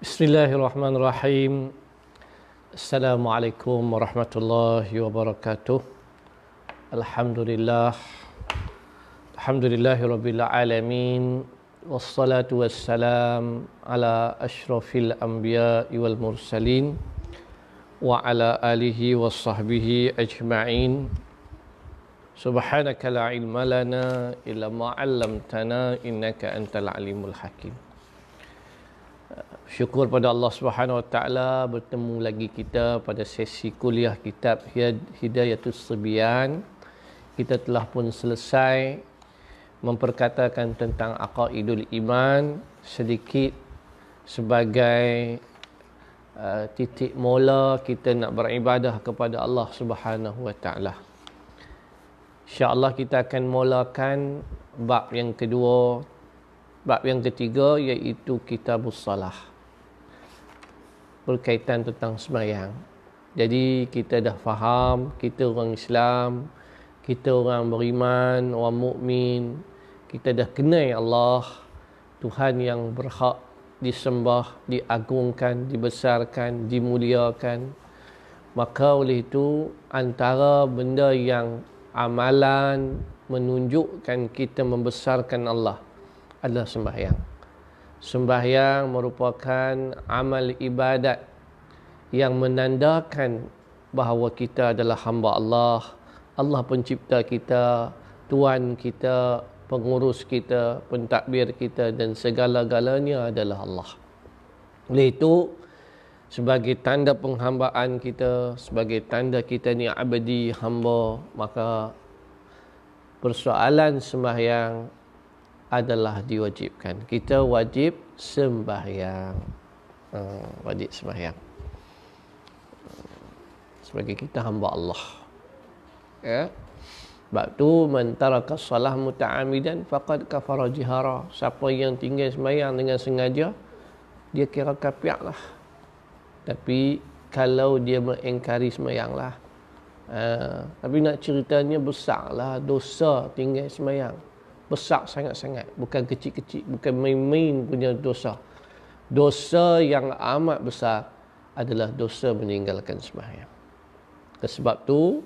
Bismillahirrahmanirrahim. Assalamualaikum warahmatullahi wabarakatuh. Alhamdulillah. Alhamdulillahi rabbil alamin. Wassalatu wassalam ala ashrafil anbiya wal mursalin wa ala alihi wa sahbihi ajma'in. Subhanaka la ilma lana illa ma 'allamtana innaka antal alimul hakim. Syukur pada Allah Subhanahu Wa Taala bertemu lagi kita pada sesi kuliah kitab Hidayatus Sibian. Kita telah pun selesai memperkatakan tentang aqaidul iman sedikit sebagai uh, titik mula kita nak beribadah kepada Allah Subhanahu Wa Taala. Insya-Allah kita akan mulakan bab yang kedua, bab yang ketiga iaitu kitabus salah berkaitan tentang semayang. Jadi kita dah faham, kita orang Islam, kita orang beriman, orang mukmin, kita dah kenal Allah, Tuhan yang berhak disembah, diagungkan, dibesarkan, dimuliakan. Maka oleh itu antara benda yang amalan menunjukkan kita membesarkan Allah adalah sembahyang. Sembahyang merupakan amal ibadat yang menandakan bahawa kita adalah hamba Allah. Allah pencipta kita, Tuhan kita, pengurus kita, pentadbir kita dan segala-galanya adalah Allah. Oleh itu, sebagai tanda penghambaan kita, sebagai tanda kita ni abadi hamba, maka persoalan sembahyang adalah diwajibkan. Kita wajib sembahyang. Hmm, wajib sembahyang. Sebagai kita hamba Allah. Ya. Sebab tu mentaraka salah muta'amidan faqad kafara jihara. Siapa yang tinggal sembahyang dengan sengaja dia kira kafir lah. Tapi kalau dia mengingkari sembahyang lah. Uh, tapi nak ceritanya besar lah dosa tinggal sembahyang besar sangat-sangat. Bukan kecil-kecil bukan main-main punya dosa. Dosa yang amat besar adalah dosa meninggalkan sembahyang. Sebab tu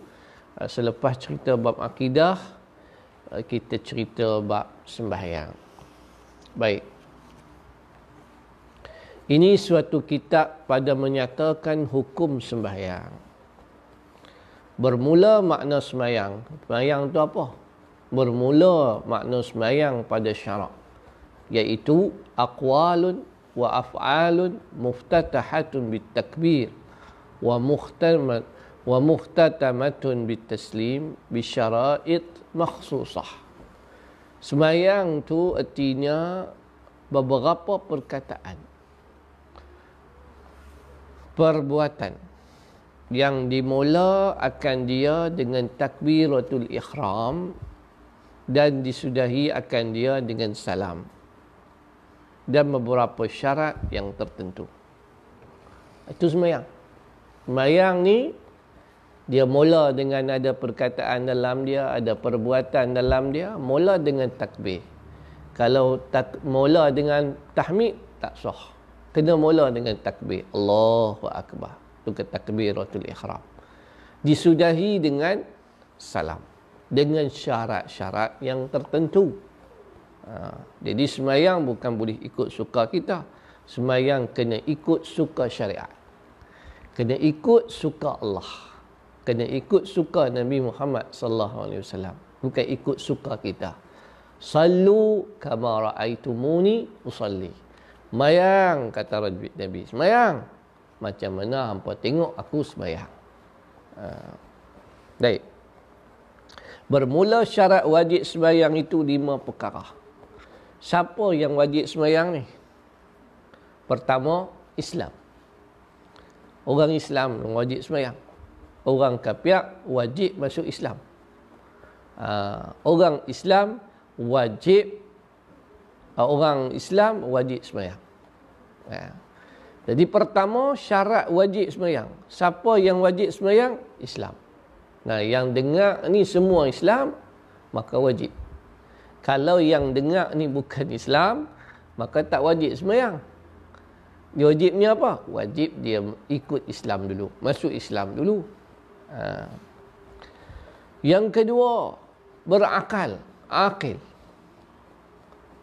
uh, selepas cerita bab akidah uh, kita cerita bab sembahyang. Baik. Ini suatu kitab pada menyatakan hukum sembahyang. Bermula makna sembahyang. Sembahyang tu apa bermula makna sembahyang pada syarak iaitu aqwalun wa af'alun muftatahatun bitakbir wa muhtamat wa muhtatamatun bitaslim bisyara'id makhsusah. Sembahyang tu artinya beberapa perkataan perbuatan yang dimula akan dia dengan takbiratul ihram dan disudahi akan dia dengan salam dan beberapa syarat yang tertentu. Itu semayang. Semayang ni dia mula dengan ada perkataan dalam dia, ada perbuatan dalam dia, mula dengan takbir. Kalau tak mula dengan tahmid tak sah. Kena mula dengan takbir. Allahu akbar. Itu ke takbiratul ihram. Disudahi dengan salam dengan syarat-syarat yang tertentu. Ha, jadi semayang bukan boleh ikut suka kita. Semayang kena ikut suka syariat. Kena ikut suka Allah. Kena ikut suka Nabi Muhammad sallallahu alaihi wasallam. Bukan ikut suka kita. Sallu kama raaitumuni usalli. Mayang kata Nabi. Semayang macam mana hampa tengok aku semayang. Ha. Baik. Bermula syarat wajib sembahyang itu lima perkara. Siapa yang wajib sembahyang ni? Pertama, Islam. Orang Islam wajib sembahyang. Orang kafir wajib masuk Islam. Uh, orang Islam wajib uh, orang Islam wajib sembahyang. Uh. Jadi pertama syarat wajib sembahyang. Siapa yang wajib sembahyang? Islam. Nah, yang dengar ni semua Islam, maka wajib. Kalau yang dengar ni bukan Islam, maka tak wajib semayang. Dia wajibnya apa? Wajib dia ikut Islam dulu. Masuk Islam dulu. Ha. Yang kedua, berakal. Akil.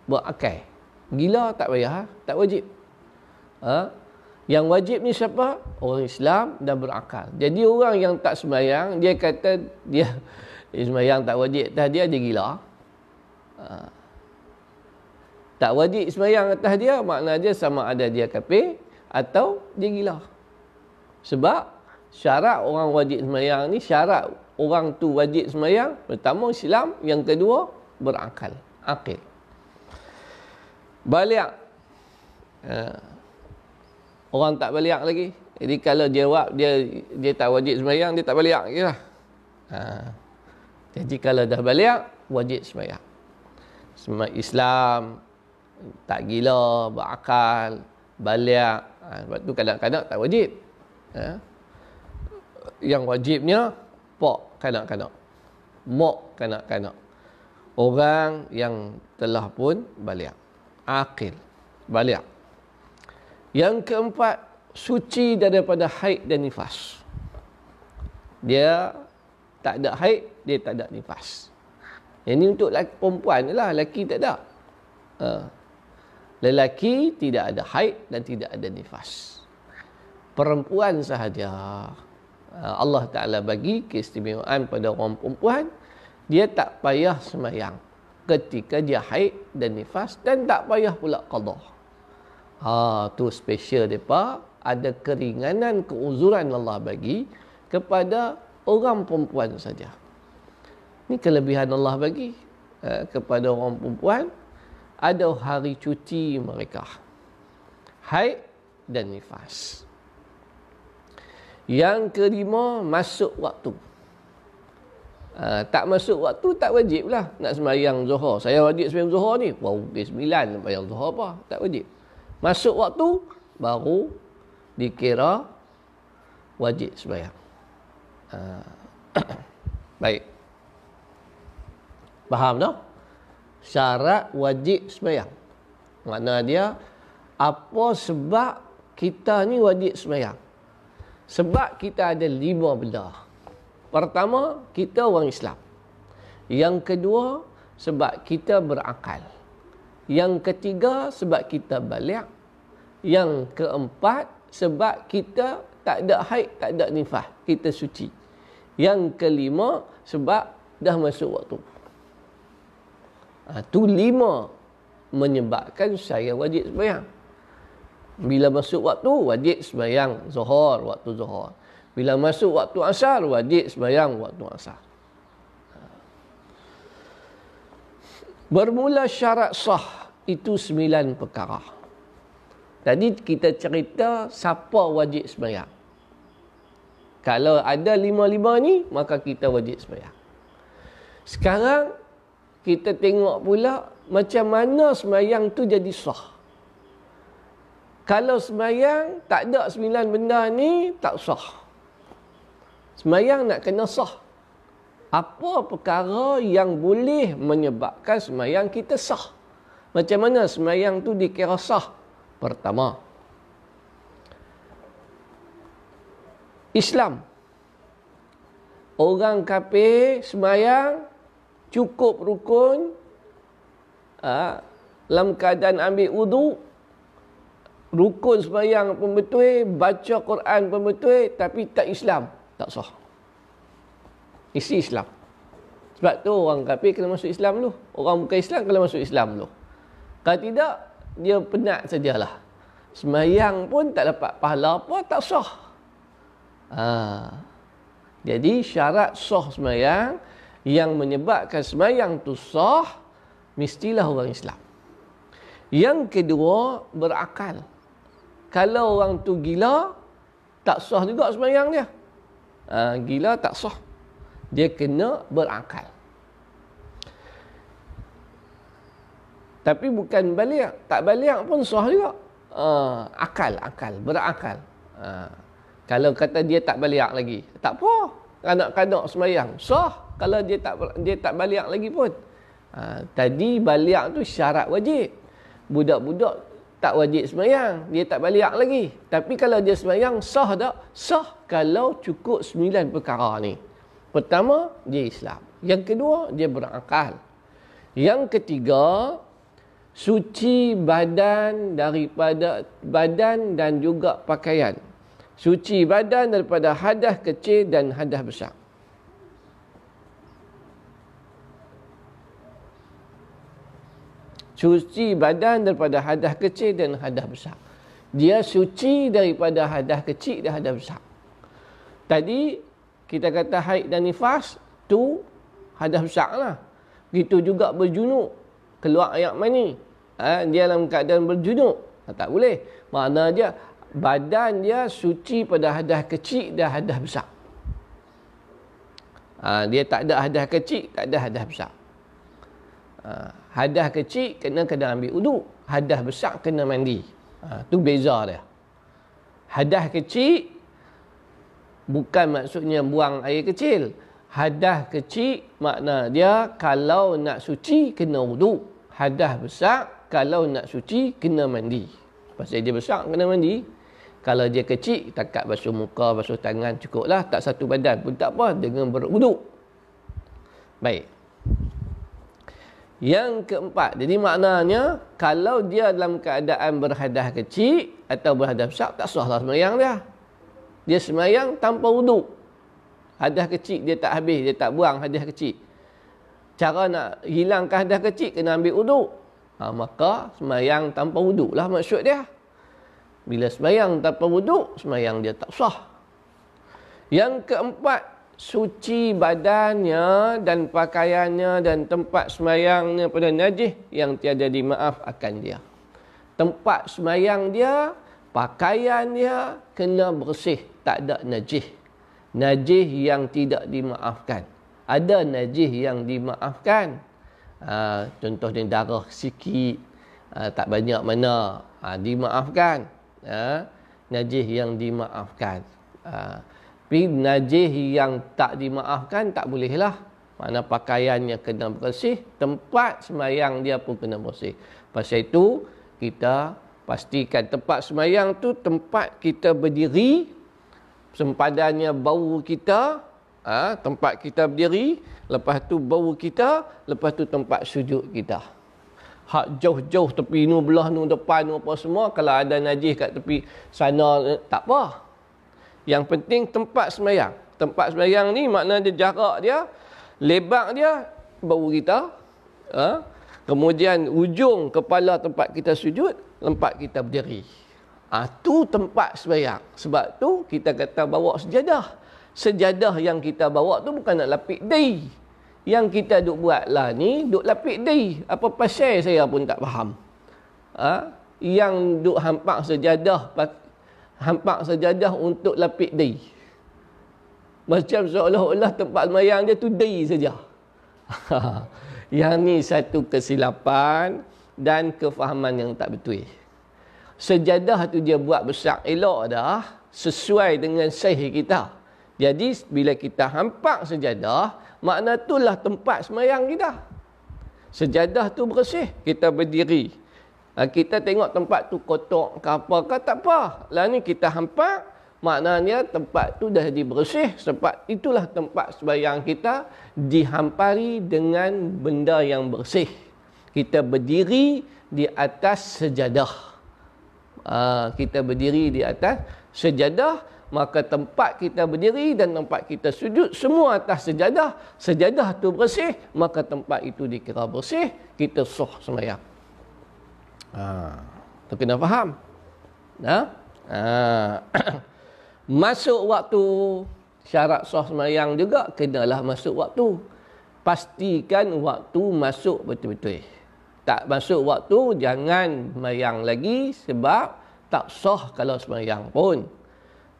Berakal. Gila tak payah. Tak wajib. Ha? Yang wajib ni siapa? Orang Islam dan berakal. Jadi orang yang tak semayang, dia kata dia, semayang tak wajib. Tak dia, dia gila. Ha tak wajib semayang atas dia, makna dia sama ada dia kafir atau dia gila. Sebab syarat orang wajib semayang ni, syarat orang tu wajib semayang, pertama Islam, yang kedua berakal, akil. Balik. Ha. Orang tak balik lagi. Jadi kalau dia jawab dia dia tak wajib semayang, dia tak balik lagi lah. Ha. Jadi kalau dah balik, wajib semayang. Semua Islam, tak gila, berakal, balik. Ha, sebab tu kadang-kadang tak wajib. Ha? Yang wajibnya, pok kadang-kadang. Mok kadang-kadang. Orang yang telah pun balik. Akil. Balik. Yang keempat, suci daripada haid dan nifas. Dia tak ada haid, dia tak ada nifas. Yang ini untuk lelaki, perempuan lah, lelaki tak ada. Uh lelaki tidak ada haid dan tidak ada nifas perempuan sahaja ah, Allah Ta'ala bagi keistimewaan pada orang perempuan dia tak payah semayang ketika dia haid dan nifas dan tak payah pula qadha ha, tu special mereka ada keringanan keuzuran Allah bagi kepada orang perempuan saja ini kelebihan Allah bagi uh, kepada orang perempuan ada hari cuti mereka. Haid dan nifas. Yang kelima, masuk waktu. Uh, tak masuk waktu, tak wajib lah nak semayang zuhur. Saya wajib semayang zuhur ni. Pukul sembilan semayang zuhur apa? Tak wajib. Masuk waktu, baru dikira wajib semayang. Uh, baik. Faham tak? Syarat wajib sembahyang. Makna dia apa sebab kita ni wajib sembahyang? Sebab kita ada lima benda. Pertama, kita orang Islam. Yang kedua, sebab kita berakal. Yang ketiga, sebab kita balik. Yang keempat, sebab kita tak ada haid, tak ada nifah. Kita suci. Yang kelima, sebab dah masuk waktu. Itu ha, lima menyebabkan saya wajib sembahyang. Bila masuk waktu, wajib sembahyang zuhur, waktu zuhur. Bila masuk waktu asar, wajib sembahyang waktu asar. Bermula syarat sah itu sembilan perkara. Tadi kita cerita siapa wajib sembahyang. Kalau ada lima-lima ni, maka kita wajib sembahyang. Sekarang kita tengok pula macam mana semayang tu jadi sah. Kalau semayang tak ada sembilan benda ni, tak sah. Semayang nak kena sah. Apa perkara yang boleh menyebabkan semayang kita sah? Macam mana semayang tu dikira sah? Pertama, Islam. Orang kafir semayang cukup rukun ha, dalam keadaan ambil wudu rukun sembahyang pun betul baca Quran pun betul tapi tak Islam tak sah isi Islam sebab tu orang kafir kena masuk Islam dulu orang bukan Islam kena masuk Islam dulu kalau tidak dia penat sajalah sembahyang pun tak dapat pahala apa tak sah ha. jadi syarat sah sembahyang yang menyebabkan semayang tu sah mestilah orang Islam. Yang kedua berakal. Kalau orang tu gila tak sah juga semayang dia. Ha, gila tak sah. Dia kena berakal. Tapi bukan balik. Tak balik pun sah juga. Ha, akal, akal, berakal. Ha, kalau kata dia tak balik lagi. Tak apa. Kanak-kanak semayang. Sah kalau dia tak dia tak balik lagi pun. Ha, tadi balik tu syarat wajib. budak-budak tak wajib semayang. Dia tak balik lagi. Tapi kalau dia semayang, sah tak? Sah kalau cukup sembilan perkara ni. Pertama, dia Islam. Yang kedua, dia berakal. Yang ketiga, suci badan daripada badan dan juga pakaian. Suci badan daripada hadas kecil dan hadas besar. suci badan daripada hadas kecil dan hadas besar. Dia suci daripada hadas kecil dan hadas besar. Tadi kita kata haid dan nifas tu hadas besar lah. Begitu juga berjunuk. Keluar ayak mani. Ha, dia dalam keadaan berjunuk. Ha, tak boleh. Makna dia badan dia suci pada hadas kecil dan hadas besar. Ha, dia tak ada hadas kecil, tak ada hadas besar. Ha, hadah kecil kena kena ambil uduk. Hadah besar kena mandi. Ha, tu beza dia. Hadah kecil bukan maksudnya buang air kecil. Hadah kecil makna dia kalau nak suci kena uduk. Hadah besar kalau nak suci kena mandi. Pasal dia besar kena mandi. Kalau dia kecil, takat basuh muka, basuh tangan cukuplah. Tak satu badan pun tak apa dengan beruduk. Baik. Yang keempat, jadi maknanya kalau dia dalam keadaan berhadah kecil atau berhadah besar, tak sahlah semayang dia. Dia semayang tanpa wuduk. Hadah kecil dia tak habis, dia tak buang hadah kecil. Cara nak hilangkan hadah kecil, kena ambil wuduk. Ha, maka semayang tanpa wuduk lah maksud dia. Bila semayang tanpa wuduk, semayang dia tak sah. Yang keempat, suci badannya dan pakaiannya dan tempat semayangnya pada najis yang tiada dimaaf akan dia. Tempat semayang dia, pakaian dia kena bersih, tak ada najis. Najis yang tidak dimaafkan. Ada najis yang dimaafkan. Ha, contohnya darah sikit, ha, tak banyak mana, ha, dimaafkan. Ha, najis yang dimaafkan. Ha, tapi najis yang tak dimaafkan tak bolehlah. Mana pakaiannya kena bersih, tempat semayang dia pun kena bersih. Pasal itu kita pastikan tempat semayang tu tempat kita berdiri, sempadannya bau kita, ha, tempat kita berdiri, lepas tu bau kita, lepas tu tempat sujud kita. Hak jauh-jauh tepi nu belah nu depan nu apa semua kalau ada najis kat tepi sana tak apa. Yang penting tempat semayang. Tempat semayang ni makna dia jarak dia, lebar dia, bau kita. Ha? Kemudian ujung kepala tempat kita sujud, tempat kita berdiri. Ah ha, tu tempat semayang. Sebab tu kita kata bawa sejadah. Sejadah yang kita bawa tu bukan nak lapik day. Yang kita duk buat lah ni, duk lapik day. Apa pasal saya pun tak faham. Ha? Yang duk hampak sejadah hampak sajadah untuk lapik day. Macam seolah-olah tempat mayang dia tu day saja. yang ni satu kesilapan dan kefahaman yang tak betul. Sejadah tu dia buat besar elok dah sesuai dengan sahih kita. Jadi bila kita hampak sejadah, makna itulah tempat semayang kita. Sejadah tu bersih, kita berdiri. Ha, kita tengok tempat tu kotor ke apa ke tak apa. Lah ni kita hampak maknanya tempat tu dah dibersih sebab itulah tempat sebayang kita dihampari dengan benda yang bersih. Kita berdiri di atas sejadah. Ha, kita berdiri di atas sejadah maka tempat kita berdiri dan tempat kita sujud semua atas sejadah. Sejadah tu bersih maka tempat itu dikira bersih kita sah semayang. Ha, tu kena faham. Ha? Ha. masuk waktu syarat sah semayang juga kenalah masuk waktu. Pastikan waktu masuk betul-betul. Tak masuk waktu jangan semayang lagi sebab tak sah kalau semayang pun.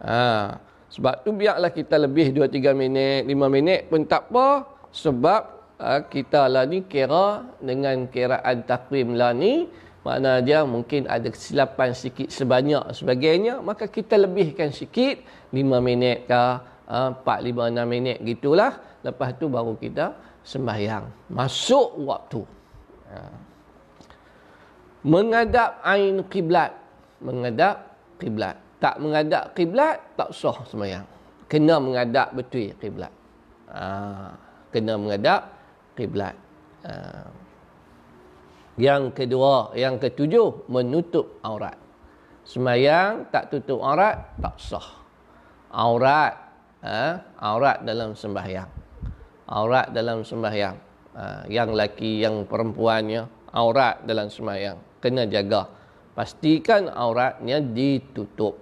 Ha. Sebab tu biarlah kita lebih 2-3 minit, 5 minit pun tak apa. Sebab ha, kita lah ni kira dengan kiraan takwim lah ni makna dia mungkin ada kesilapan sikit sebanyak sebagainya maka kita lebihkan sikit 5 minit ke 4 5 6 minit gitulah lepas tu baru kita sembahyang masuk waktu ha. Menghadap ain kiblat menghadap kiblat tak menghadap kiblat tak sah semayang. Kena menghadap betul kiblat ha, kena menghadap kiblat ha. yang kedua yang ketujuh menutup aurat. Semayang tak tutup aurat tak sah. Aurat ha, aurat dalam sembahyang. Aurat dalam sembahyang. Ha, yang laki yang perempuannya aurat dalam sembahyang kena jaga. Pastikan auratnya ditutup.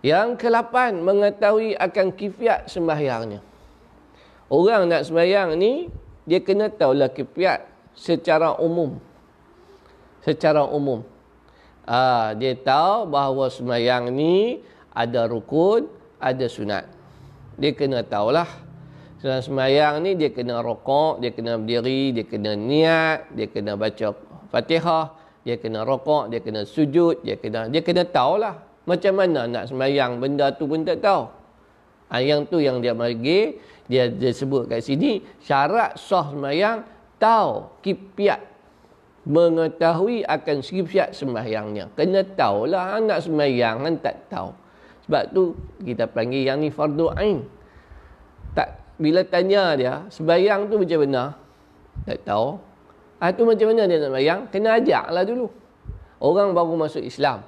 Yang kelapan mengetahui akan kifiat sembahyangnya. Orang nak sembahyang ni dia kena tahulah kifiat secara umum. Secara umum. Ah dia tahu bahawa sembahyang ni ada rukun ada sunat. Dia kena tahulah. Dalam sembahyang ni dia kena rokok, dia kena berdiri, dia kena niat, dia kena baca Fatihah, dia kena rokok, dia kena sujud, dia kena dia kena tahulah macam mana nak sembahyang benda tu pun tak tahu. Ha, yang tu yang dia bagi dia, dia sebut kat sini syarat sah sembahyang tahu kipiat mengetahui akan kipiat sembahyangnya. Kena tahulah nak sembahyang kan tak tahu. Sebab tu kita panggil yang ni fardu ain. Tak bila tanya dia, sebayang tu macam mana? Tak tahu. Ah tu macam mana dia nak bayang? Kena ajaklah dulu. Orang baru masuk Islam.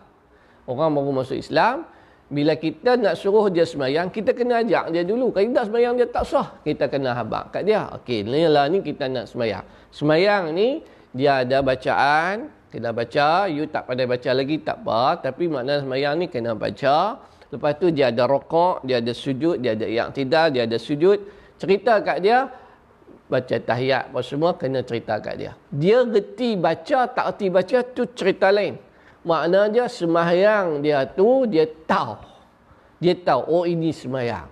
Orang baru masuk Islam, bila kita nak suruh dia semayang, kita kena ajak dia dulu. Kalau tidak semayang dia tak sah, kita kena habak kat dia. Okey, ni lah ni kita nak semayang. Semayang ni, dia ada bacaan, kena baca, you tak pandai baca lagi, tak apa. Tapi makna semayang ni kena baca. Lepas tu dia ada rokok, dia ada sujud, dia ada yang tidak, dia ada sujud cerita kat dia baca tahiyat apa semua kena cerita kat dia. Dia reti baca tak reti baca tu cerita lain. Makna dia semayang dia tu dia tahu. Dia tahu oh ini semayang.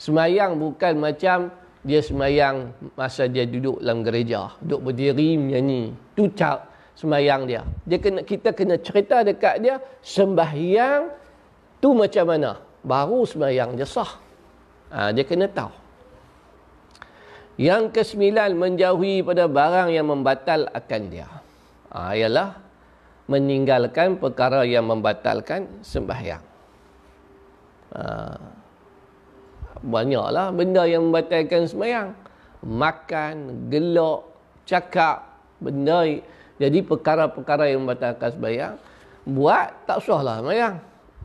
Semayang bukan macam dia semayang masa dia duduk dalam gereja duduk berdiri menyanyi. Tu cak semayang dia. Dia kena kita kena cerita dekat dia sembahyang tu macam mana. Baru semayang dia sah. Ha, dia kena tahu yang kesembilan menjauhi pada barang yang membatal akan dia. Ha, ialah meninggalkan perkara yang membatalkan sembahyang. Ha, banyaklah benda yang membatalkan sembahyang. Makan, gelok, cakap, benda. Jadi perkara-perkara yang membatalkan sembahyang. Buat tak usahlah sembahyang.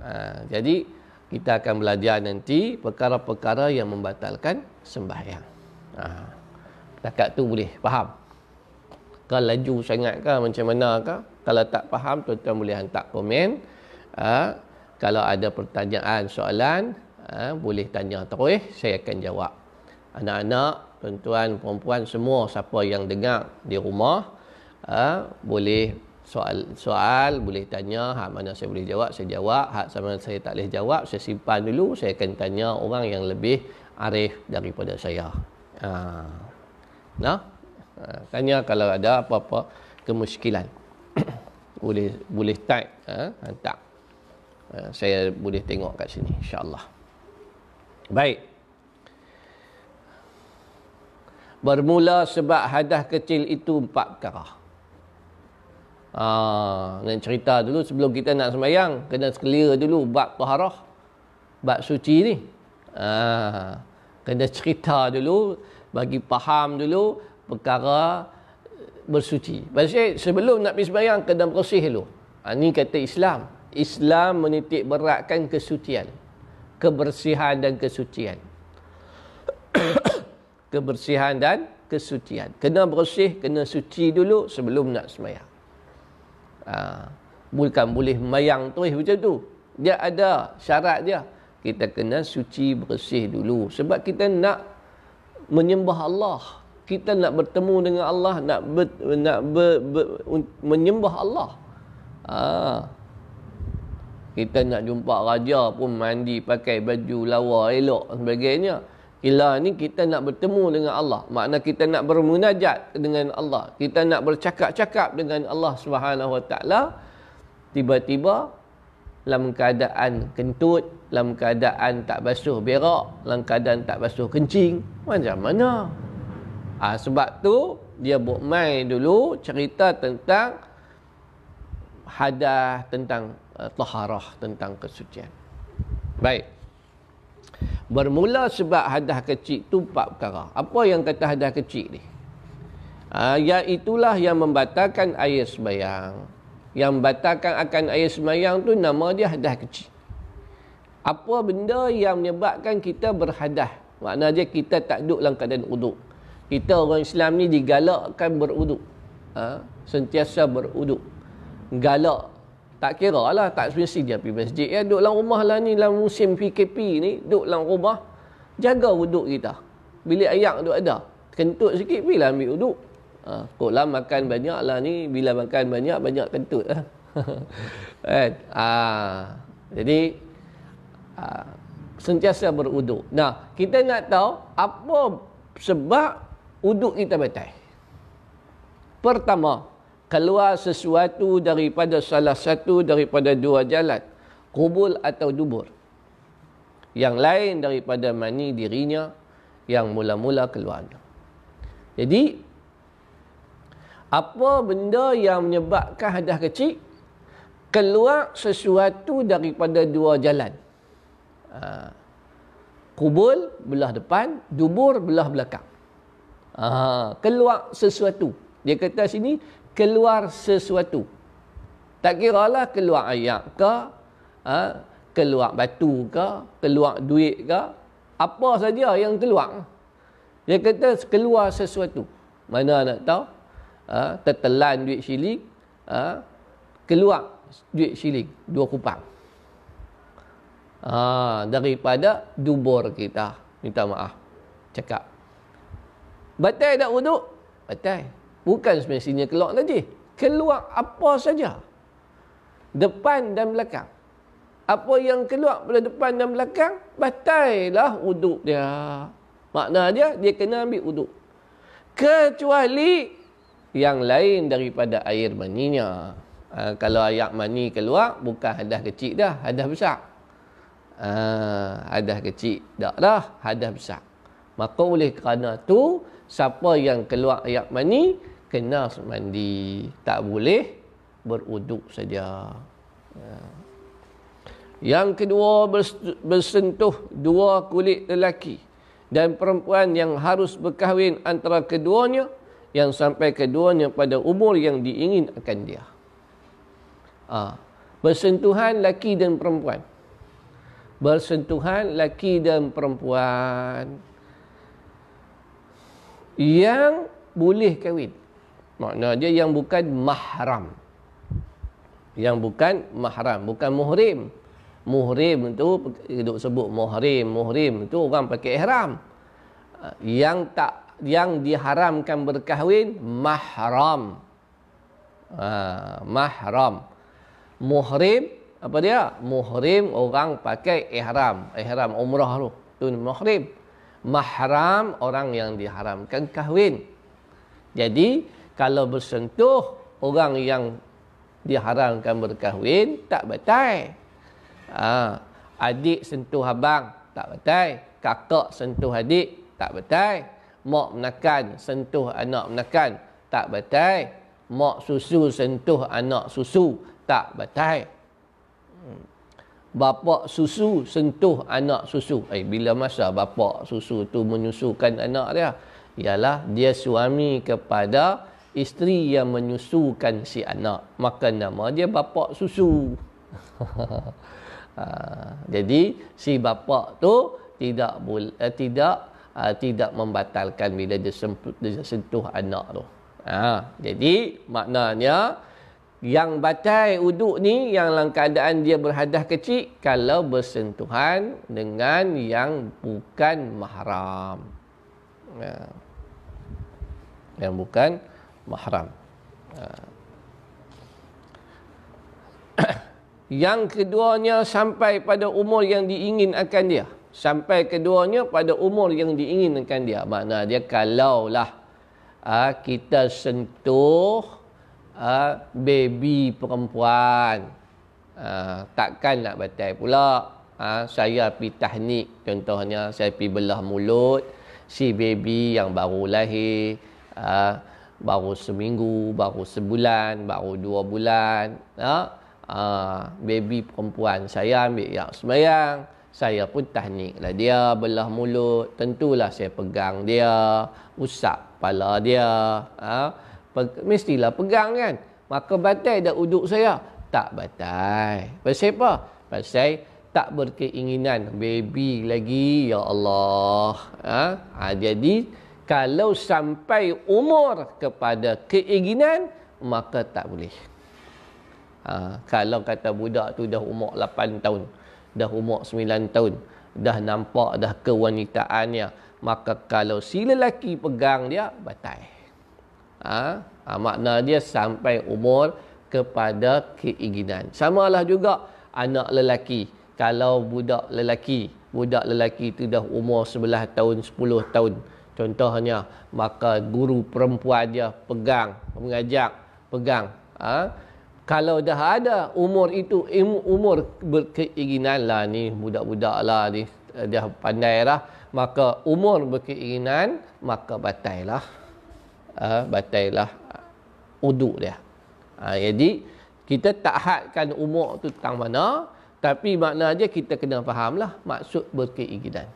Ha, jadi kita akan belajar nanti perkara-perkara yang membatalkan sembahyang. Ha. Takat tu boleh faham. Kalau laju sangat ke macam mana ke. Kalau tak faham tuan-tuan boleh hantar komen. Ha. Kalau ada pertanyaan, soalan, ha. boleh tanya terus. Saya akan jawab. Anak-anak, tuan-tuan, perempuan, semua siapa yang dengar di rumah. Ha. Boleh soal soal boleh tanya hak mana saya boleh jawab saya jawab hak sama saya tak boleh jawab saya simpan dulu saya akan tanya orang yang lebih arif daripada saya Ha. Nah. Ha. Tanya kalau ada apa-apa kemusykilan. boleh boleh type ha? hantar. Ha. Saya boleh tengok kat sini insya-Allah. Baik. Bermula sebab hadah kecil itu empat perkara. Ah, nak cerita dulu sebelum kita nak sembahyang, kena clear dulu bab taharah. Bab suci ni. Ah kena cerita dulu bagi faham dulu perkara bersuci. Maksudnya sebelum nak pergi sembahyang kena bersih dulu. Ha, ini kata Islam. Islam menitik beratkan kesucian. Kebersihan dan kesucian. Kebersihan dan kesucian. Kena bersih, kena suci dulu sebelum nak sembahyang. Ha, bukan boleh mayang terus macam tu. Dia ada syarat dia kita kena suci bersih dulu sebab kita nak menyembah Allah kita nak bertemu dengan Allah nak ber, nak ber, ber, menyembah Allah ha. kita nak jumpa raja pun mandi pakai baju lawa elok sebagainya Ila ni kita nak bertemu dengan Allah. Makna kita nak bermunajat dengan Allah. Kita nak bercakap-cakap dengan Allah Subhanahu Wa Taala. Tiba-tiba dalam keadaan kentut, dalam keadaan tak basuh berak, dalam keadaan tak basuh kencing. Macam mana? Ha, sebab tu, dia buat main dulu cerita tentang hadah tentang uh, taharah tentang kesucian baik bermula sebab hadah kecil tu empat perkara apa yang kata hadah kecil ni uh, itulah yang membatalkan air sembahyang yang membatalkan akan air sembahyang tu nama dia hadah kecil. Apa benda yang menyebabkan kita berhadah makna dia kita tak duduk dalam keadaan uduk. Kita orang Islam ni digalakkan beruduk. Ha? sentiasa beruduk. Galak. Tak kira lah tak semesti dia pergi masjid. Ya duduk dalam rumah lah ni dalam musim PKP ni duduk dalam rumah jaga uduk kita. Bilik ayak duduk ada. Kentut sikit bila ambil uduk ha, lah makan banyak lah ni bila makan banyak banyak kentut lah. kan? ha, jadi Ha, sentiasa beruduk. Nah, kita nak tahu apa sebab uduk kita batal. Pertama, keluar sesuatu daripada salah satu daripada dua jalan, kubul atau dubur. Yang lain daripada mani dirinya yang mula-mula keluarnya. Jadi, apa benda yang menyebabkan hadah kecil? Keluar sesuatu daripada dua jalan. Ha. kubul belah depan, dubur belah belakang. Ha, keluar sesuatu. Dia kata sini keluar sesuatu. Tak kira lah keluar ayak ke, ha, keluar batu ke, keluar duit ke, apa saja yang keluar. Dia kata keluar sesuatu. Mana nak tahu? Ha, tertelan duit siling, ha, keluar duit siling, dua kupang ha, daripada dubur kita. Minta maaf. Cakap. Batal tak wuduk? Batal. Bukan semestinya keluar tadi. Keluar apa saja. Depan dan belakang. Apa yang keluar pada depan dan belakang, batal lah wuduk dia. Makna dia, dia kena ambil wuduk. Kecuali yang lain daripada air maninya. Ha, kalau air mani keluar, bukan hadah kecil dah, hadah besar. Ah, hadah kecil. Tak dah, hadah besar. Maka oleh kerana tu, siapa yang keluar ayak mani, kena mandi. Tak boleh beruduk saja. Ah. Yang kedua, bersentuh dua kulit lelaki dan perempuan yang harus berkahwin antara keduanya yang sampai keduanya pada umur yang diingin akan dia. Ha. Bersentuhan lelaki dan perempuan bersentuhan laki dan perempuan yang boleh kahwin. Makna dia yang bukan mahram. Yang bukan mahram, bukan muhrim. Muhrim itu duk sebut muhrim, muhrim itu orang pakai ihram. Yang tak yang diharamkan berkahwin mahram. Ha, mahram. Muhrim apa dia? Muhrim orang pakai ihram. Ihram umrah tu. Tu muhrim. Mahram orang yang diharamkan kahwin. Jadi, kalau bersentuh orang yang diharamkan berkahwin, tak batal. Ha, adik sentuh abang, tak batal. Kakak sentuh adik, tak batal. Mak menakan, sentuh anak menakan, tak batal. Mak susu sentuh anak susu, tak batal bapa susu sentuh anak susu. Eh, bila masa bapa susu tu menyusukan anak dia? Ialah dia suami kepada isteri yang menyusukan si anak. Maka nama dia bapa susu. ha, jadi si bapa tu tidak boleh eh, tidak uh, tidak membatalkan bila dia, semput, dia sentuh anak tu. Ha, jadi maknanya yang batai uduk ni yang dalam keadaan dia berhadah kecil kalau bersentuhan dengan yang bukan mahram. Ya. Yang bukan mahram. Ya. yang keduanya sampai pada umur yang diingin akan dia. Sampai keduanya pada umur yang diinginkan dia. Makna dia kalaulah uh, kita sentuh uh, baby perempuan uh, takkan nak batal pula uh, saya pergi tahnik contohnya saya pergi belah mulut si baby yang baru lahir uh, baru seminggu, baru sebulan, baru dua bulan. Ha? Uh, baby perempuan saya ambil yang semayang. Saya pun tahnik lah dia, belah mulut. Tentulah saya pegang dia, usap kepala dia. Ha? Pe- mestilah pegang kan. Maka batai dah uduk saya. Tak batai. Pasal apa? Pasal tak berkeinginan baby lagi ya Allah ha? ha jadi kalau sampai umur kepada keinginan maka tak boleh ha, kalau kata budak tu dah umur 8 tahun dah umur 9 tahun. Dah nampak dah kewanitaannya. Maka kalau si lelaki pegang dia batal. Ha? ha, makna dia sampai umur kepada keinginan. Samalah juga anak lelaki. Kalau budak lelaki budak lelaki itu dah umur 11 tahun 10 tahun contohnya maka guru perempuan dia pegang mengajak pegang. Ha? Kalau dah ada umur itu umur berkeinginan lah ni budak-budak lah ni dia pandai lah maka umur berkeinginan maka batai lah ha? batai lah uduk dia ha? jadi kita tak hadkan umur tu tentang mana tapi makna dia kita kena fahamlah maksud berkeinginan.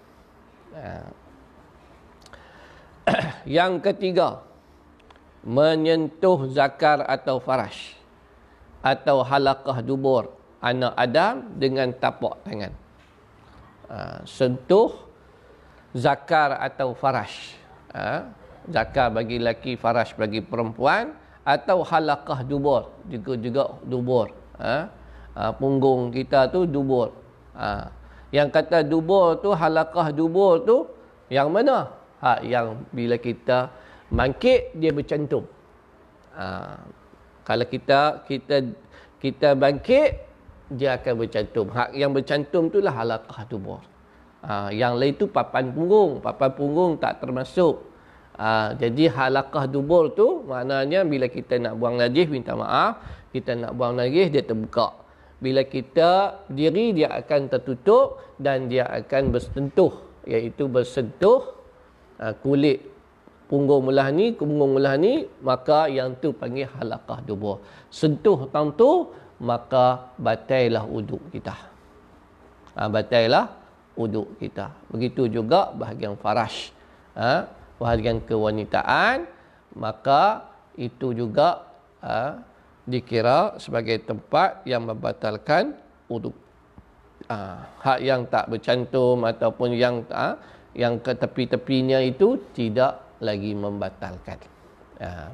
Ha. Yang ketiga, menyentuh zakar atau farash atau halakah dubur anak Adam dengan tapak tangan. Ha. sentuh zakar atau farash. Ha. zakar bagi laki, farash bagi perempuan atau halakah dubur juga juga dubur. Ha ha, punggung kita tu dubur. Ha, yang kata dubur tu halakah dubur tu yang mana? Ha, yang bila kita bangkit dia bercantum. Ha, kalau kita kita kita bangkit dia akan bercantum. Hak yang bercantum tu lah halakah dubur. Ha, yang lain tu papan punggung. Papan punggung tak termasuk. Ha, jadi halakah dubur tu maknanya bila kita nak buang najis minta maaf. Kita nak buang najis dia terbuka bila kita diri dia akan tertutup dan dia akan bersentuh iaitu bersentuh uh, kulit punggung belah ni punggung belah ni maka yang tu panggil halaqah dubur sentuh tang tu maka batailah uduk kita. Ha, batailah uduk kita. Begitu juga bahagian farash. Ha, bahagian kewanitaan maka itu juga ha, dikira sebagai tempat yang membatalkan wuduk. Ha, hak yang tak bercantum ataupun yang ha, yang ke tepi-tepinya itu tidak lagi membatalkan. Ha,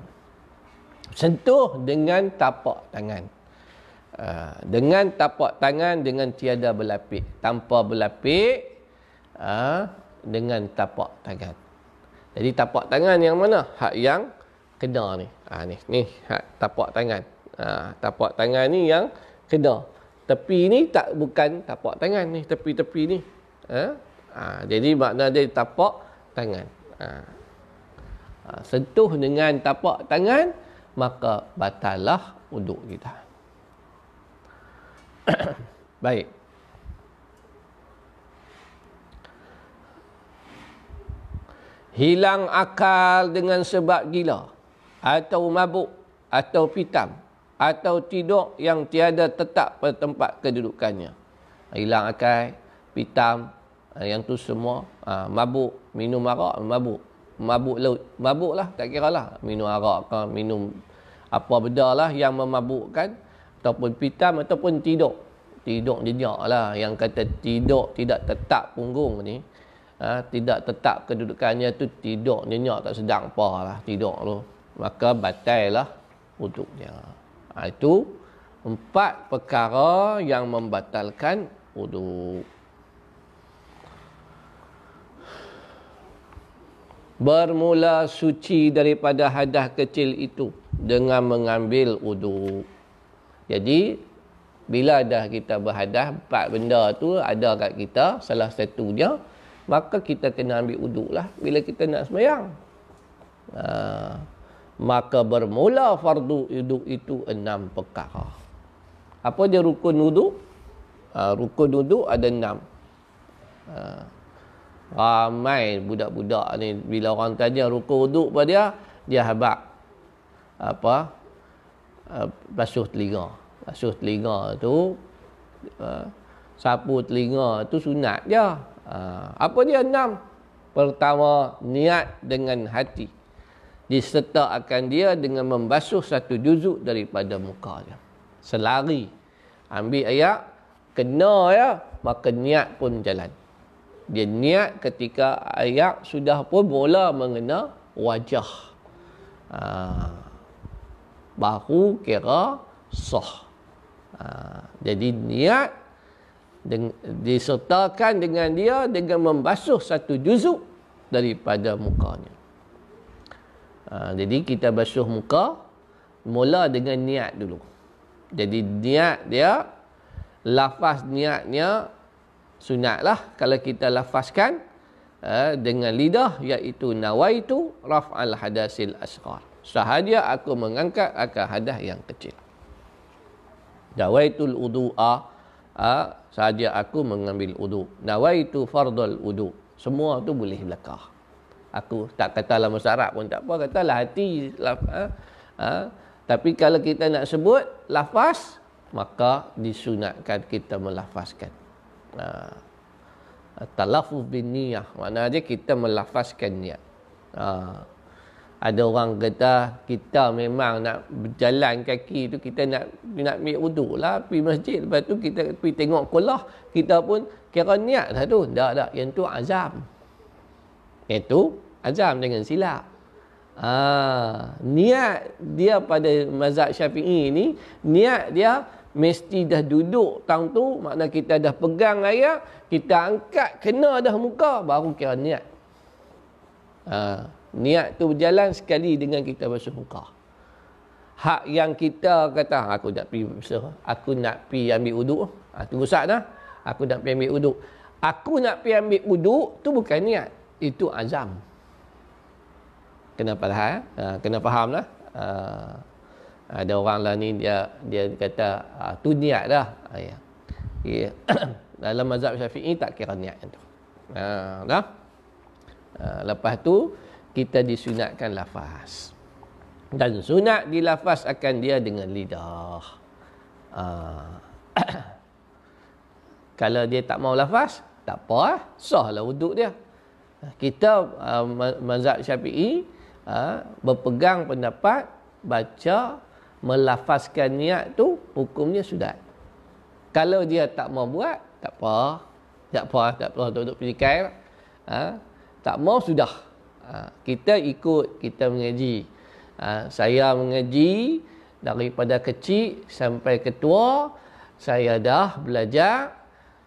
sentuh dengan tapak tangan. Ha, dengan tapak tangan dengan tiada berlapik. Tanpa berlapik ha, dengan tapak tangan. Jadi tapak tangan yang mana? Hak yang kena ni. Ha, ni, ni hak tapak tangan. Ha, tapak tangan ni yang kena. Tepi ni tak bukan tapak tangan ni, tepi-tepi ni. Ha? Ha, jadi makna dia tapak tangan. Ha. Ha, sentuh dengan tapak tangan, maka batallah uduk kita. Baik. Hilang akal dengan sebab gila atau mabuk atau pitam atau tidur yang tiada tetap pada tempat kedudukannya. Hilang akal, pitam, eh, yang tu semua ha, mabuk, minum arak, mabuk. Mabuk laut, mabuk lah, tak kira lah. Minum arak ke, minum apa benda lah yang memabukkan. Ataupun pitam, ataupun tidur. Tidur jejak lah. Yang kata tidur tidak tetap punggung ni. Ha, tidak tetap kedudukannya tu tidur nyenyak tak sedang apa lah tidur tu. Maka batal lah dia. Ha, itu empat perkara yang membatalkan wuduk. Bermula suci daripada hadah kecil itu dengan mengambil wuduk. Jadi, bila dah kita berhadah, empat benda tu ada kat kita, salah satunya, maka kita kena ambil wuduk lah bila kita nak semayang. Haa maka bermula fardu wudu itu enam perkara. Apa dia rukun wudu? Ha, rukun wudu ada enam. Ha, ramai budak-budak ni bila orang tanya rukun wudu pada dia, dia habaq. apa? Uh, basuh telinga. Basuh telinga tu uh, sapu telinga tu sunat je. Uh, apa dia enam? Pertama niat dengan hati. Disertakan dia dengan membasuh satu juzuk daripada muka dia. Selari. Ambil ayat kena ya maka niat pun jalan dia niat ketika ayat sudah pun bola mengena wajah. Ha, baru kira sah. Ha, jadi niat deng, disertakan dengan dia dengan membasuh satu juzuk daripada mukanya. Ha, jadi kita basuh muka mula dengan niat dulu. Jadi niat dia lafaz niatnya sunatlah kalau kita lafazkan uh, dengan lidah iaitu nawaitu raf'al hadasil asghar. Sahaja aku mengangkat akan hadas yang kecil. Nawaitul wudu'a uh, sahaja aku mengambil wudu. Nawaitu fardal wudu. Semua tu boleh belakang aku tak kata dalam syarat pun tak apa katalah hati laf, uh, uh, tapi kalau kita nak sebut lafaz maka disunatkan kita melafazkan. Uh, Talafuz bin niyah. Maknanya kita melafazkan niat. Uh, ada orang kata kita memang nak berjalan kaki tu kita nak nak ambil wuduk lah pergi masjid lepas tu kita pergi tengok kolah kita pun kira niat dah tu tak tak yang tu azam yang tu azam dengan silap ah, niat dia pada mazhab syafi'i ni niat dia mesti dah duduk tang tu makna kita dah pegang ayat kita angkat kena dah muka baru kira niat. Ha, niat tu berjalan sekali dengan kita basuh muka hak yang kita kata ha, aku nak pergi basuh aku nak pergi ambil uduk. Ha, tunggu saat dah. Aku nak pergi ambil uduk. Aku nak pergi ambil uduk tu bukan niat itu azam. Kena faham ha, kena faham lah. Ha, ada orang lah ni dia dia kata ah, tu niat dah ah, ya. ya. dalam mazhab syafi'i tak kira niat itu ha, dah ha, lepas tu kita disunatkan lafaz dan sunat dilafaz akan dia dengan lidah ha. kalau dia tak mau lafaz tak apa lah sah lah wuduk dia kita uh, mazhab syafi'i uh, berpegang pendapat baca melafazkan niat tu hukumnya sudah. Kalau dia tak mau buat, tak apa. Tak apa, tak apa untuk pelikai. Ha? Tak mau sudah. Ha? Kita ikut, kita mengaji. Ha? Saya mengaji daripada kecil sampai ketua. Saya dah belajar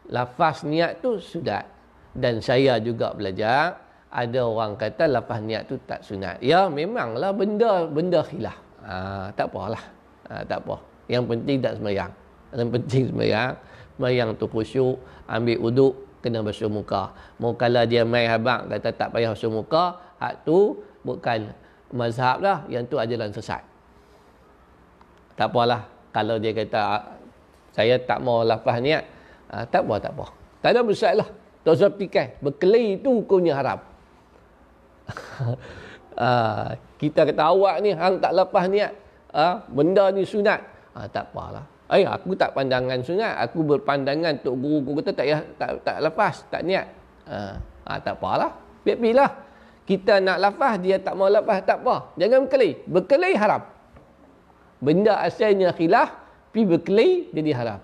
lafaz niat tu sudah. Dan saya juga belajar ada orang kata lafaz niat tu tak sunat. Ya memanglah benda benda khilaf. Ha, tak apalah. Ha, tak apa. Yang penting tak semayang. Yang penting semayang. Semayang tu khusyuk. Ambil uduk. Kena basuh muka. Kalau dia main habang. Kata tak payah basuh muka. Hak tu bukan mazhab lah. Yang tu ajaran sesat. Tak apalah. Kalau dia kata saya tak mau lapah niat. Ha, tak apa, tak apa. Tak ada masalah. Tak usah fikir. Berkelahi itu hukumnya haram. ha, kita kata awak ni hang tak lepas niat. Ha, benda ni sunat. Ha, tak apalah. Eh aku tak pandangan sunat. Aku berpandangan tok guru kata tak tak tak lepas tak niat. Ha, ha tak apalah. Biar-biarlah kita nak lepas dia tak mau lepas tak apa. Jangan berkelahi. Berkelahi haram. Benda asalnya khilaf pi berkelahi jadi haram.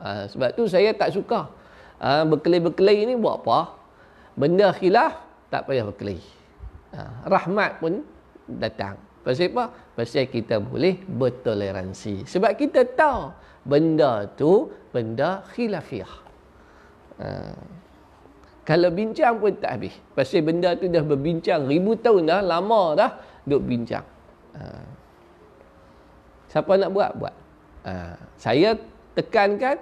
Ha, sebab tu saya tak suka. Ha, berkelahi-berkelahi ni buat apa? Benda khilaf tak payah berkelahi rahmat pun datang. Pasal apa? Pasal kita boleh bertoleransi. Sebab kita tahu benda tu benda khilafiah. Ha. Kalau bincang pun tak habis. Pasal benda tu dah berbincang ribu tahun dah, lama dah duk bincang. Ha. Siapa nak buat? Buat. Ha. Saya tekankan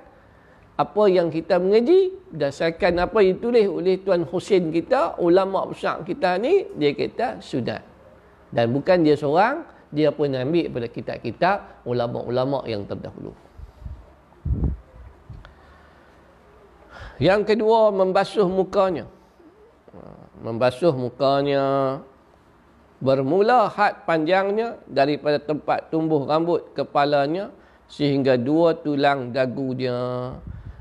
apa yang kita mengaji berdasarkan apa yang ditulis oleh Tuan Hussein kita, ulama besar kita ni, dia kata sudah dan bukan dia seorang, dia pun ambil pada kitab-kitab ulama-ulama yang terdahulu. Yang kedua, membasuh mukanya. Membasuh mukanya Bermula had panjangnya daripada tempat tumbuh rambut kepalanya sehingga dua tulang dagunya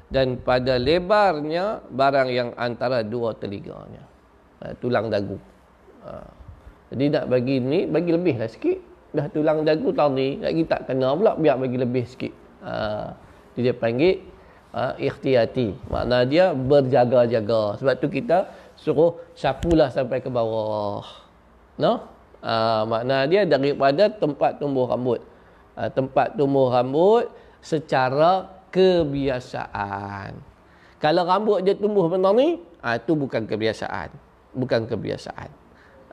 dan pada lebarnya barang yang antara dua telinganya. Uh, tulang dagu. Uh, jadi nak bagi ni, bagi lebih lah sikit. Dah tulang dagu tahun ni, lagi tak kena pula biar bagi lebih sikit. Uh, dia panggil uh, ikhtiyati. Makna dia berjaga-jaga. Sebab tu kita suruh sapulah sampai ke bawah. No? Uh, makna dia daripada tempat tumbuh rambut. Uh, tempat tumbuh rambut secara kebiasaan. Kalau rambut dia tumbuh benar ni, uh, itu bukan kebiasaan. Bukan kebiasaan.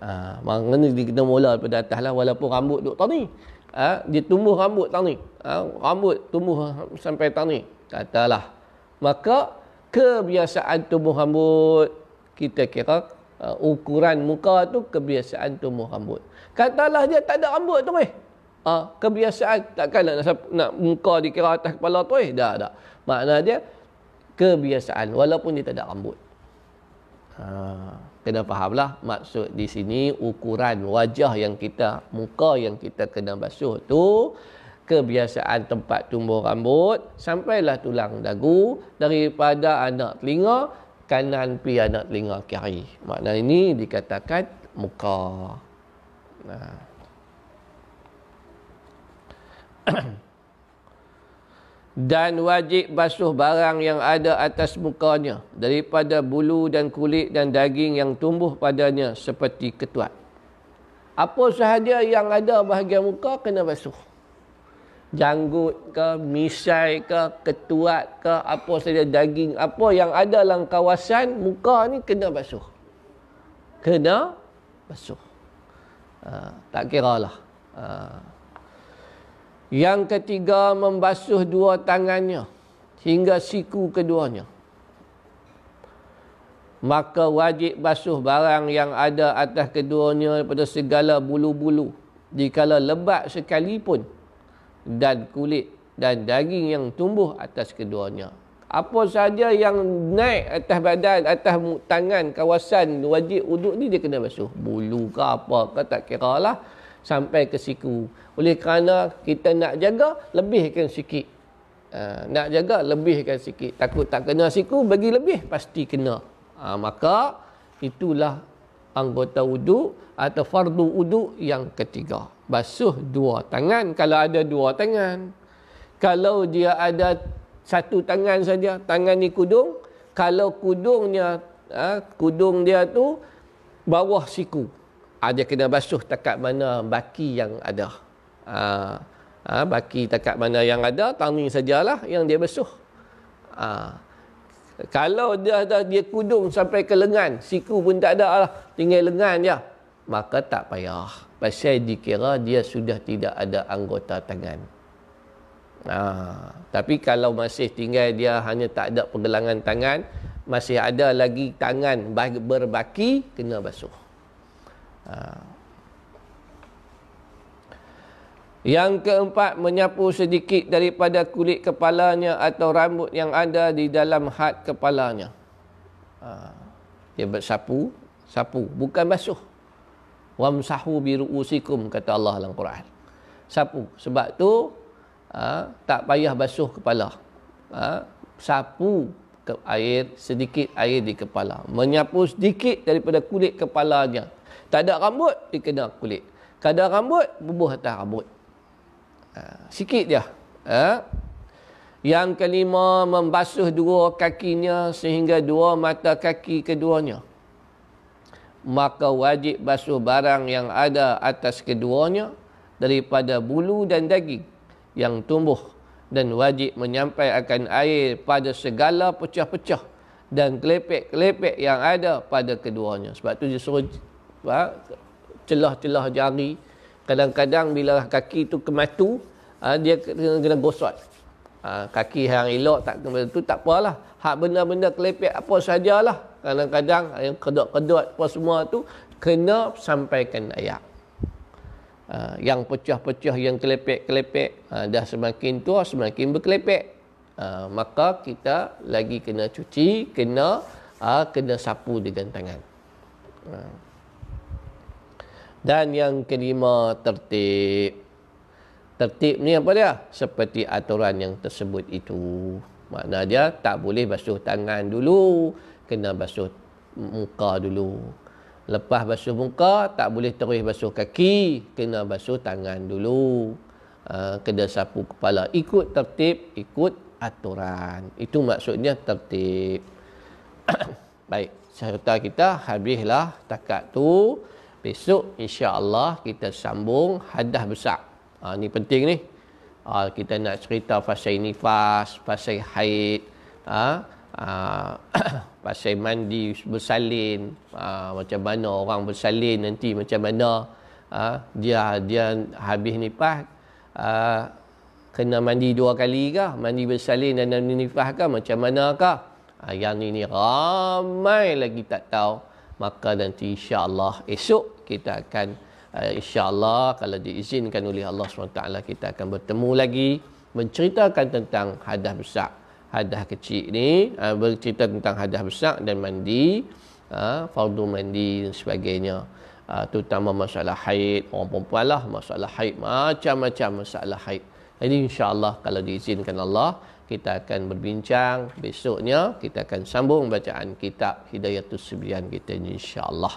Uh, maknanya dia kena mula daripada atas lah. Walaupun rambut duduk tak ni. Uh, dia tumbuh rambut tak ni. Uh, rambut tumbuh sampai tak ni. Katalah. Maka kebiasaan tumbuh rambut kita kira uh, ukuran muka tu kebiasaan tumbuh rambut. Katalah dia tak ada rambut tu eh. Uh, kebiasaan takkan nak, nak muka dikira atas kepala tu eh. Dah, dah. Makna dia kebiasaan walaupun dia tak ada rambut. Uh, kena fahamlah maksud di sini ukuran wajah yang kita, muka yang kita kena basuh tu kebiasaan tempat tumbuh rambut sampailah tulang dagu daripada anak telinga kanan pi anak telinga kiri. Makna ini dikatakan muka. Nah. dan wajib basuh barang yang ada atas mukanya daripada bulu dan kulit dan daging yang tumbuh padanya seperti ketuat. Apa sahaja yang ada bahagian muka kena basuh janggut ke, misai ke, ketuat ke, apa saja daging, apa yang ada dalam kawasan muka ni kena basuh. Kena basuh. Ha, tak kira lah. Ha. Yang ketiga, membasuh dua tangannya hingga siku keduanya. Maka wajib basuh barang yang ada atas keduanya daripada segala bulu-bulu. Jikalau lebat sekalipun, dan kulit dan daging yang tumbuh atas keduanya. Apa saja yang naik atas badan, atas tangan, kawasan wajib uduk ni dia kena basuh. Bulu ke apa ke tak kira lah. Sampai ke siku. Oleh kerana kita nak jaga, lebihkan sikit. Uh, nak jaga, lebihkan sikit. Takut tak kena siku, bagi lebih, pasti kena. Uh, maka, itulah anggota uduk atau fardu uduk yang ketiga basuh dua tangan kalau ada dua tangan. Kalau dia ada satu tangan saja, tangan ni kudung, kalau kudungnya ha, kudung dia tu bawah siku. Dia kena basuh takat mana baki yang ada. Ha, ha, baki takat mana yang ada, tangan sajalah yang dia basuh. Ha, kalau dia ada dia kudung sampai ke lengan, siku pun tak ada lah, tinggal lengan je. Maka tak payah pasal dikira dia sudah tidak ada anggota tangan. Ha, tapi kalau masih tinggal dia hanya tak ada pergelangan tangan, masih ada lagi tangan berbaki, kena basuh. Ha. Yang keempat, menyapu sedikit daripada kulit kepalanya atau rambut yang ada di dalam had kepalanya. Ha. Dia bersapu, sapu, bukan basuh wamsahu bi ruusikum kata Allah dalam Quran. Sapu. Sebab tu ha, tak payah basuh kepala. Sapu ke air sedikit air di kepala. Menyapu sedikit daripada kulit kepalanya. Tak ada rambut dikena kulit. Kada rambut bubuh atas rambut. Ha, sikit dia. Ha. Yang kelima membasuh dua kakinya sehingga dua mata kaki keduanya maka wajib basuh barang yang ada atas keduanya daripada bulu dan daging yang tumbuh dan wajib menyampaikan air pada segala pecah-pecah dan kelepek-kelepek yang ada pada keduanya. Sebab tu dia suruh celah-celah jari. Kadang-kadang bila kaki tu kematu, ha, dia kena, kena gosot. Ha, kaki yang elok tak kena tu tak apalah. Hak benda-benda kelepek apa sajalah kadang-kadang yang kedut-kedut apa semua tu kena sampaikan ayat. Uh, yang pecah-pecah yang kelepek-kelepek uh, dah semakin tua semakin berkelepek uh, maka kita lagi kena cuci kena uh, kena sapu dengan tangan uh. Dan yang kelima tertib. Tertib ni apa dia? Seperti aturan yang tersebut itu. Makna dia tak boleh basuh tangan dulu. Kena basuh muka dulu. Lepas basuh muka, tak boleh terus basuh kaki. Kena basuh tangan dulu. Uh, kena sapu kepala. Ikut tertib, ikut aturan. Itu maksudnya tertib. Baik, serta kita habislah takat tu. Besok insya-Allah kita sambung hadah besar. Ha, ni penting ni. Ha, kita nak cerita pasal nifas, pasal haid, ha, ha, pasal mandi bersalin, ha, macam mana orang bersalin nanti macam mana ha, dia dia habis nifas ha, kena mandi dua kali ke? Mandi bersalin dan mandi nifas ke? Macam mana ke? Ha, yang ini ramai lagi tak tahu. Maka nanti insya-Allah. Esok kita akan uh, insya-Allah kalau diizinkan oleh Allah SWT kita akan bertemu lagi menceritakan tentang hadah besar. Hadah kecil ni uh, bercerita tentang hadah besar dan mandi uh, fardu mandi dan sebagainya. Uh, terutama masalah haid. Orang perempuan lah masalah haid. Macam-macam masalah haid. Jadi insya-Allah kalau diizinkan Allah kita akan berbincang besoknya kita akan sambung bacaan kitab Hidayatus Subyan kita insya-Allah.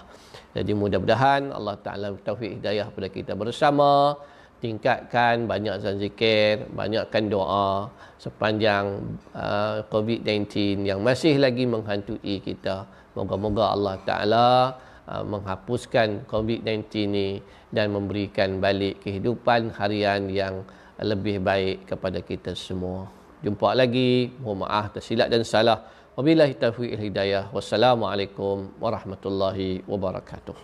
Jadi mudah-mudahan Allah Taala taufik hidayah kepada kita bersama tingkatkan banyak zikir, banyakkan doa sepanjang uh, COVID-19 yang masih lagi menghantui kita. Moga-moga Allah Taala uh, menghapuskan COVID-19 ini dan memberikan balik kehidupan harian yang lebih baik kepada kita semua. Jumpa lagi. Mohon maaf tersilap dan salah. Wabillahi taufiq hidayah. Wassalamualaikum warahmatullahi wabarakatuh.